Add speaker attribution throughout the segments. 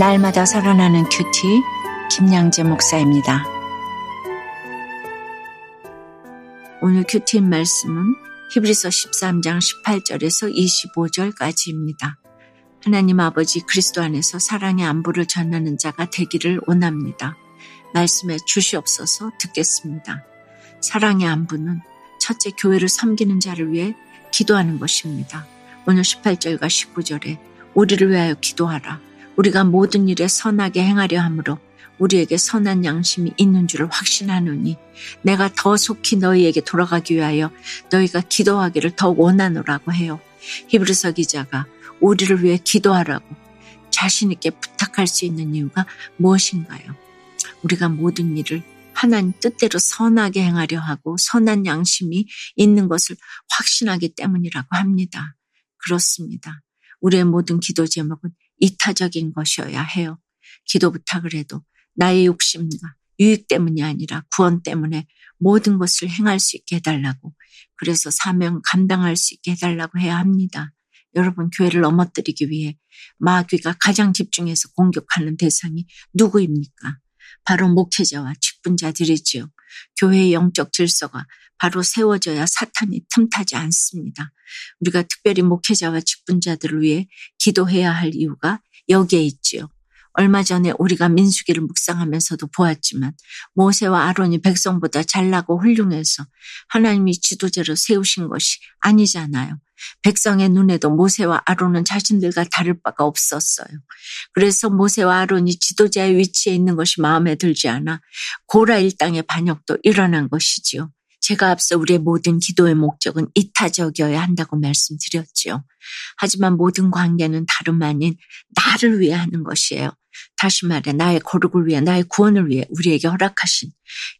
Speaker 1: 날마다 살아나는 큐티 김양재 목사입니다. 오늘 큐티 말씀은 히브리서 13장 18절에서 25절까지입니다. 하나님 아버지 그리스도 안에서 사랑의 안부를 전하는 자가 되기를 원합니다. 말씀에 주시옵소서 듣겠습니다. 사랑의 안부는 첫째 교회를 섬기는 자를 위해 기도하는 것입니다. 오늘 18절과 19절에 우리를 위하여 기도하라. 우리가 모든 일에 선하게 행하려 함으로 우리에게 선한 양심이 있는 줄을 확신하노니 내가 더 속히 너희에게 돌아가기 위하여 너희가 기도하기를 더 원하노라고 해요. 히브리서 기자가 우리를 위해 기도하라고 자신 있게 부탁할 수 있는 이유가 무엇인가요? 우리가 모든 일을 하나님 뜻대로 선하게 행하려 하고 선한 양심이 있는 것을 확신하기 때문이라고 합니다. 그렇습니다. 우리의 모든 기도 제목은 이타적인 것이어야 해요. 기도 부탁을 해도 나의 욕심과 유익 때문이 아니라 구원 때문에 모든 것을 행할 수 있게 해달라고 그래서 사명 감당할 수 있게 해달라고 해야 합니다. 여러분 교회를 넘어뜨리기 위해 마귀가 가장 집중해서 공격하는 대상이 누구입니까? 바로 목회자와 직분자들이지요. 교회의 영적 질서가 바로 세워져야 사탄이 틈타지 않습니다. 우리가 특별히 목회자와 직분자들을 위해 기도해야 할 이유가 여기에 있지요. 얼마 전에 우리가 민수기를 묵상하면서도 보았지만 모세와 아론이 백성보다 잘나고 훌륭해서 하나님이 지도자로 세우신 것이 아니잖아요. 백성의 눈에도 모세와 아론은 자신들과 다를 바가 없었어요. 그래서 모세와 아론이 지도자의 위치에 있는 것이 마음에 들지 않아 고라 일당의 반역도 일어난 것이지요. 제가 앞서 우리의 모든 기도의 목적은 이타적이어야 한다고 말씀드렸지요. 하지만 모든 관계는 다름 아닌 나를 위해 하는 것이에요. 다시 말해 나의 거룩을 위해 나의 구원을 위해 우리에게 허락하신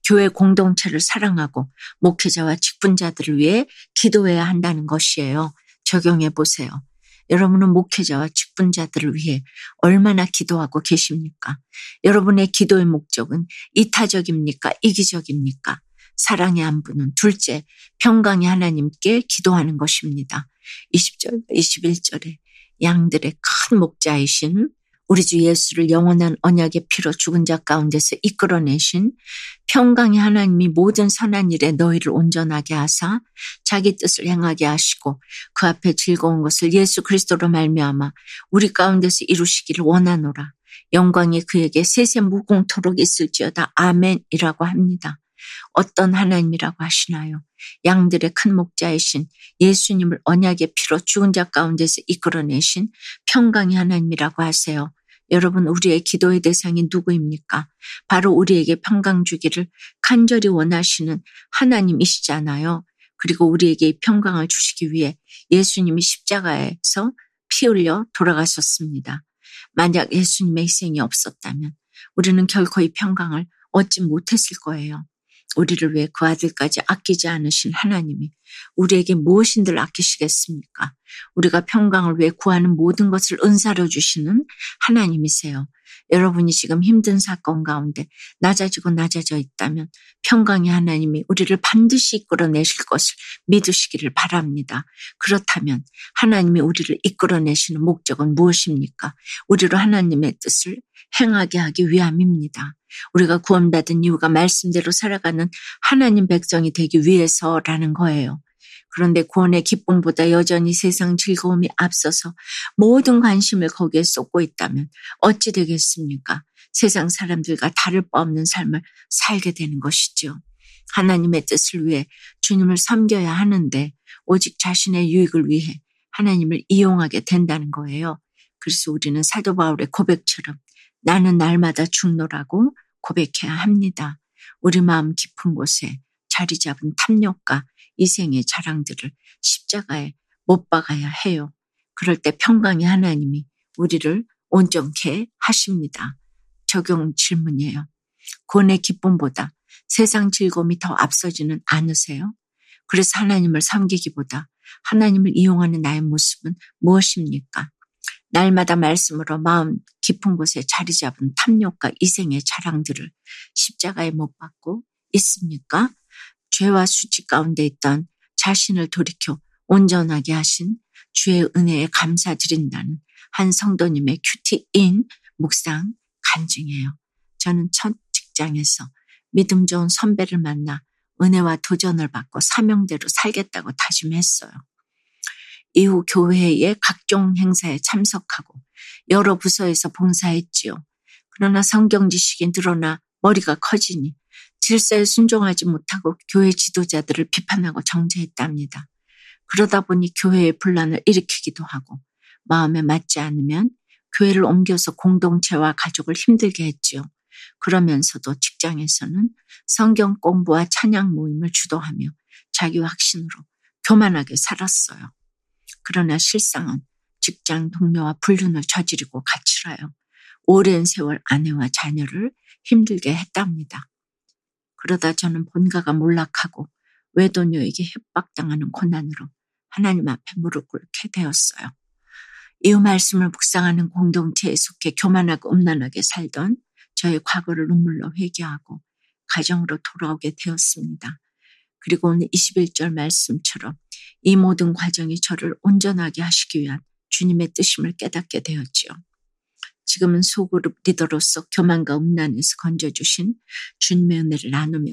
Speaker 1: 교회 공동체를 사랑하고 목회자와 직분자들을 위해 기도해야 한다는 것이에요. 적용해 보세요. 여러분은 목회자와 직분자들을 위해 얼마나 기도하고 계십니까? 여러분의 기도의 목적은 이타적입니까? 이기적입니까? 사랑의 안부는 둘째, 평강의 하나님께 기도하는 것입니다. 20절, 21절에 양들의 큰 목자이신 우리 주 예수를 영원한 언약의 피로 죽은 자 가운데서 이끌어내신 평강의 하나님이 모든 선한 일에 너희를 온전하게 하사 자기 뜻을 행하게 하시고 그 앞에 즐거운 것을 예수 그리스도로 말미암아 우리 가운데서 이루시기를 원하노라. 영광이 그에게 세세 무공토록 있을지어다 아멘이라고 합니다. 어떤 하나님이라고 하시나요? 양들의 큰 목자이신 예수님을 언약의 피로 죽은 자 가운데서 이끌어내신 평강의 하나님이라고 하세요. 여러분, 우리의 기도의 대상이 누구입니까? 바로 우리에게 평강 주기를 간절히 원하시는 하나님이시잖아요. 그리고 우리에게 평강을 주시기 위해 예수님이 십자가에서 피 흘려 돌아가셨습니다. 만약 예수님의 희생이 없었다면 우리는 결코 이 평강을 얻지 못했을 거예요. 우리를 위해 그 아들까지 아끼지 않으신 하나님이 우리에게 무엇인들 아끼시겠습니까? 우리가 평강을 위해 구하는 모든 것을 은사로 주시는 하나님이세요. 여러분이 지금 힘든 사건 가운데 낮아지고 낮아져 있다면 평강의 하나님이 우리를 반드시 이끌어내실 것을 믿으시기를 바랍니다. 그렇다면 하나님이 우리를 이끌어내시는 목적은 무엇입니까? 우리로 하나님의 뜻을 행하게 하기 위함입니다. 우리가 구원받은 이유가 말씀대로 살아가는 하나님 백성이 되기 위해서라는 거예요. 그런데 구원의 기쁨보다 여전히 세상 즐거움이 앞서서 모든 관심을 거기에 쏟고 있다면 어찌 되겠습니까? 세상 사람들과 다를 바 없는 삶을 살게 되는 것이죠. 하나님의 뜻을 위해 주님을 섬겨야 하는데 오직 자신의 유익을 위해 하나님을 이용하게 된다는 거예요. 그래서 우리는 사도 바울의 고백처럼 나는 날마다 죽노라고 고백해야 합니다. 우리 마음 깊은 곳에 자리 잡은 탐욕과 이생의 자랑들을 십자가에 못 박아야 해요. 그럴 때 평강의 하나님이 우리를 온전케 하십니다. 적용 질문이에요. 고의 기쁨보다 세상 즐거움이 더 앞서지는 않으세요? 그래서 하나님을 섬기기보다 하나님을 이용하는 나의 모습은 무엇입니까? 날마다 말씀으로 마음 깊은 곳에 자리 잡은 탐욕과 이생의 자랑들을 십자가에 못 박고 있습니까? 죄와 수치 가운데 있던 자신을 돌이켜 온전하게 하신 주의 은혜에 감사드린다는 한 성도님의 큐티인 묵상, 간증해요. 저는 첫 직장에서 믿음 좋은 선배를 만나 은혜와 도전을 받고 사명대로 살겠다고 다짐했어요. 이후 교회의 각종 행사에 참석하고 여러 부서에서 봉사했지요. 그러나 성경 지식이 늘어나 머리가 커지니 질서에 순종하지 못하고 교회 지도자들을 비판하고 정죄했답니다. 그러다 보니 교회의 분란을 일으키기도 하고 마음에 맞지 않으면 교회를 옮겨서 공동체와 가족을 힘들게 했지요. 그러면서도 직장에서는 성경 공부와 찬양 모임을 주도하며 자기 확신으로 교만하게 살았어요. 그러나 실상은 직장 동료와 불륜을 저지르고 가출하여 오랜 세월 아내와 자녀를 힘들게 했답니다. 그러다 저는 본가가 몰락하고 외도녀에게 협박당하는 고난으로 하나님 앞에 무릎 꿇게 되었어요. 이후 말씀을 묵상하는 공동체에 속해 교만하고 음란하게 살던 저의 과거를 눈물로 회개하고 가정으로 돌아오게 되었습니다. 그리고 오늘 21절 말씀처럼 이 모든 과정이 저를 온전하게 하시기 위한 주님의 뜻임을 깨닫게 되었지요. 지금은 소그룹 리더로서 교만과 음란에서 건져주신 주님의 은혜를 나누며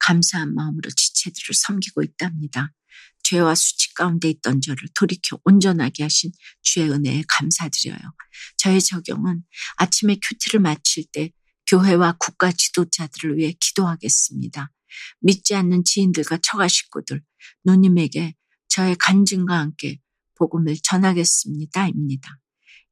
Speaker 1: 감사한 마음으로 지체들을 섬기고 있답니다. 죄와 수치 가운데 있던 저를 돌이켜 온전하게 하신 주의 은혜에 감사드려요. 저의 적용은 아침에 큐티를 마칠 때 교회와 국가 지도자들을 위해 기도하겠습니다. 믿지 않는 지인들과 처가 식구들, 누님에게 저의 간증과 함께 복음을 전하겠습니다. 입니다.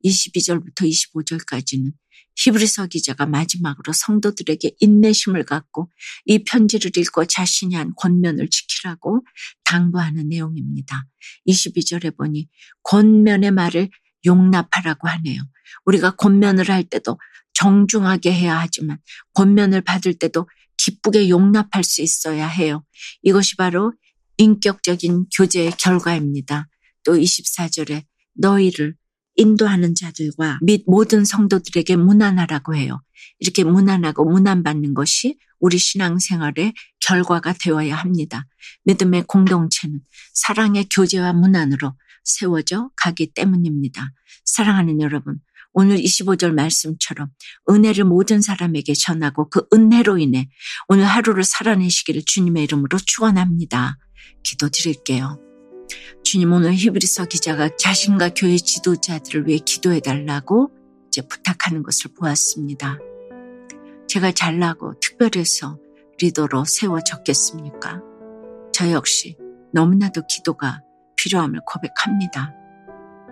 Speaker 1: 22절부터 25절까지는 히브리서 기자가 마지막으로 성도들에게 인내심을 갖고 이 편지를 읽고 자신이 한 권면을 지키라고 당부하는 내용입니다. 22절에 보니 권면의 말을 용납하라고 하네요. 우리가 권면을 할 때도 정중하게 해야 하지만 권면을 받을 때도 기쁘게 용납할 수 있어야 해요. 이것이 바로 인격적인 교제의 결과입니다. 또 24절에 너희를 인도하는 자들과 및 모든 성도들에게 무난하라고 해요. 이렇게 무난하고 무난받는 것이 우리 신앙생활의 결과가 되어야 합니다. 믿음의 공동체는 사랑의 교제와 무난으로 세워져 가기 때문입니다. 사랑하는 여러분, 오늘 25절 말씀처럼 은혜를 모든 사람에게 전하고 그 은혜로 인해 오늘 하루를 살아내시기를 주님의 이름으로 축원합니다. 기도드릴게요. 주님 오늘 히브리서 기자가 자신과 교회 지도자들을 위해 기도해 달라고 이제 부탁하는 것을 보았습니다. 제가 잘나고 특별해서 리더로 세워졌겠습니까? 저 역시 너무나도 기도가 필요함을 고백합니다.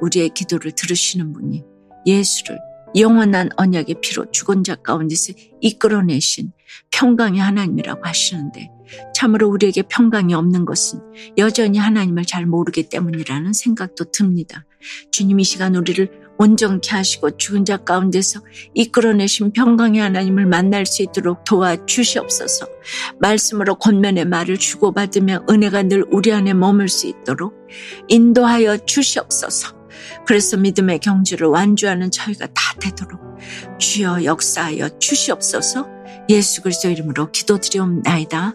Speaker 1: 우리의 기도를 들으시는 분이 예수를 영원한 언약의 피로 죽은 자 가운데서 이끌어내신 평강의 하나님이라고 하시는데 참으로 우리에게 평강이 없는 것은 여전히 하나님을 잘 모르기 때문이라는 생각도 듭니다. 주님 이 시간 우리를 온전케 하시고 죽은 자 가운데서 이끌어내신 평강의 하나님을 만날 수 있도록 도와주시옵소서. 말씀으로 권면의 말을 주고받으며 은혜가 늘 우리 안에 머물 수 있도록 인도하여 주시옵소서. 그래서 믿음의 경주를 완주하는 저희가 다 되도록 주여 역사하여 주시옵소서 예수 그리스도 이름으로 기도드리옵나이다.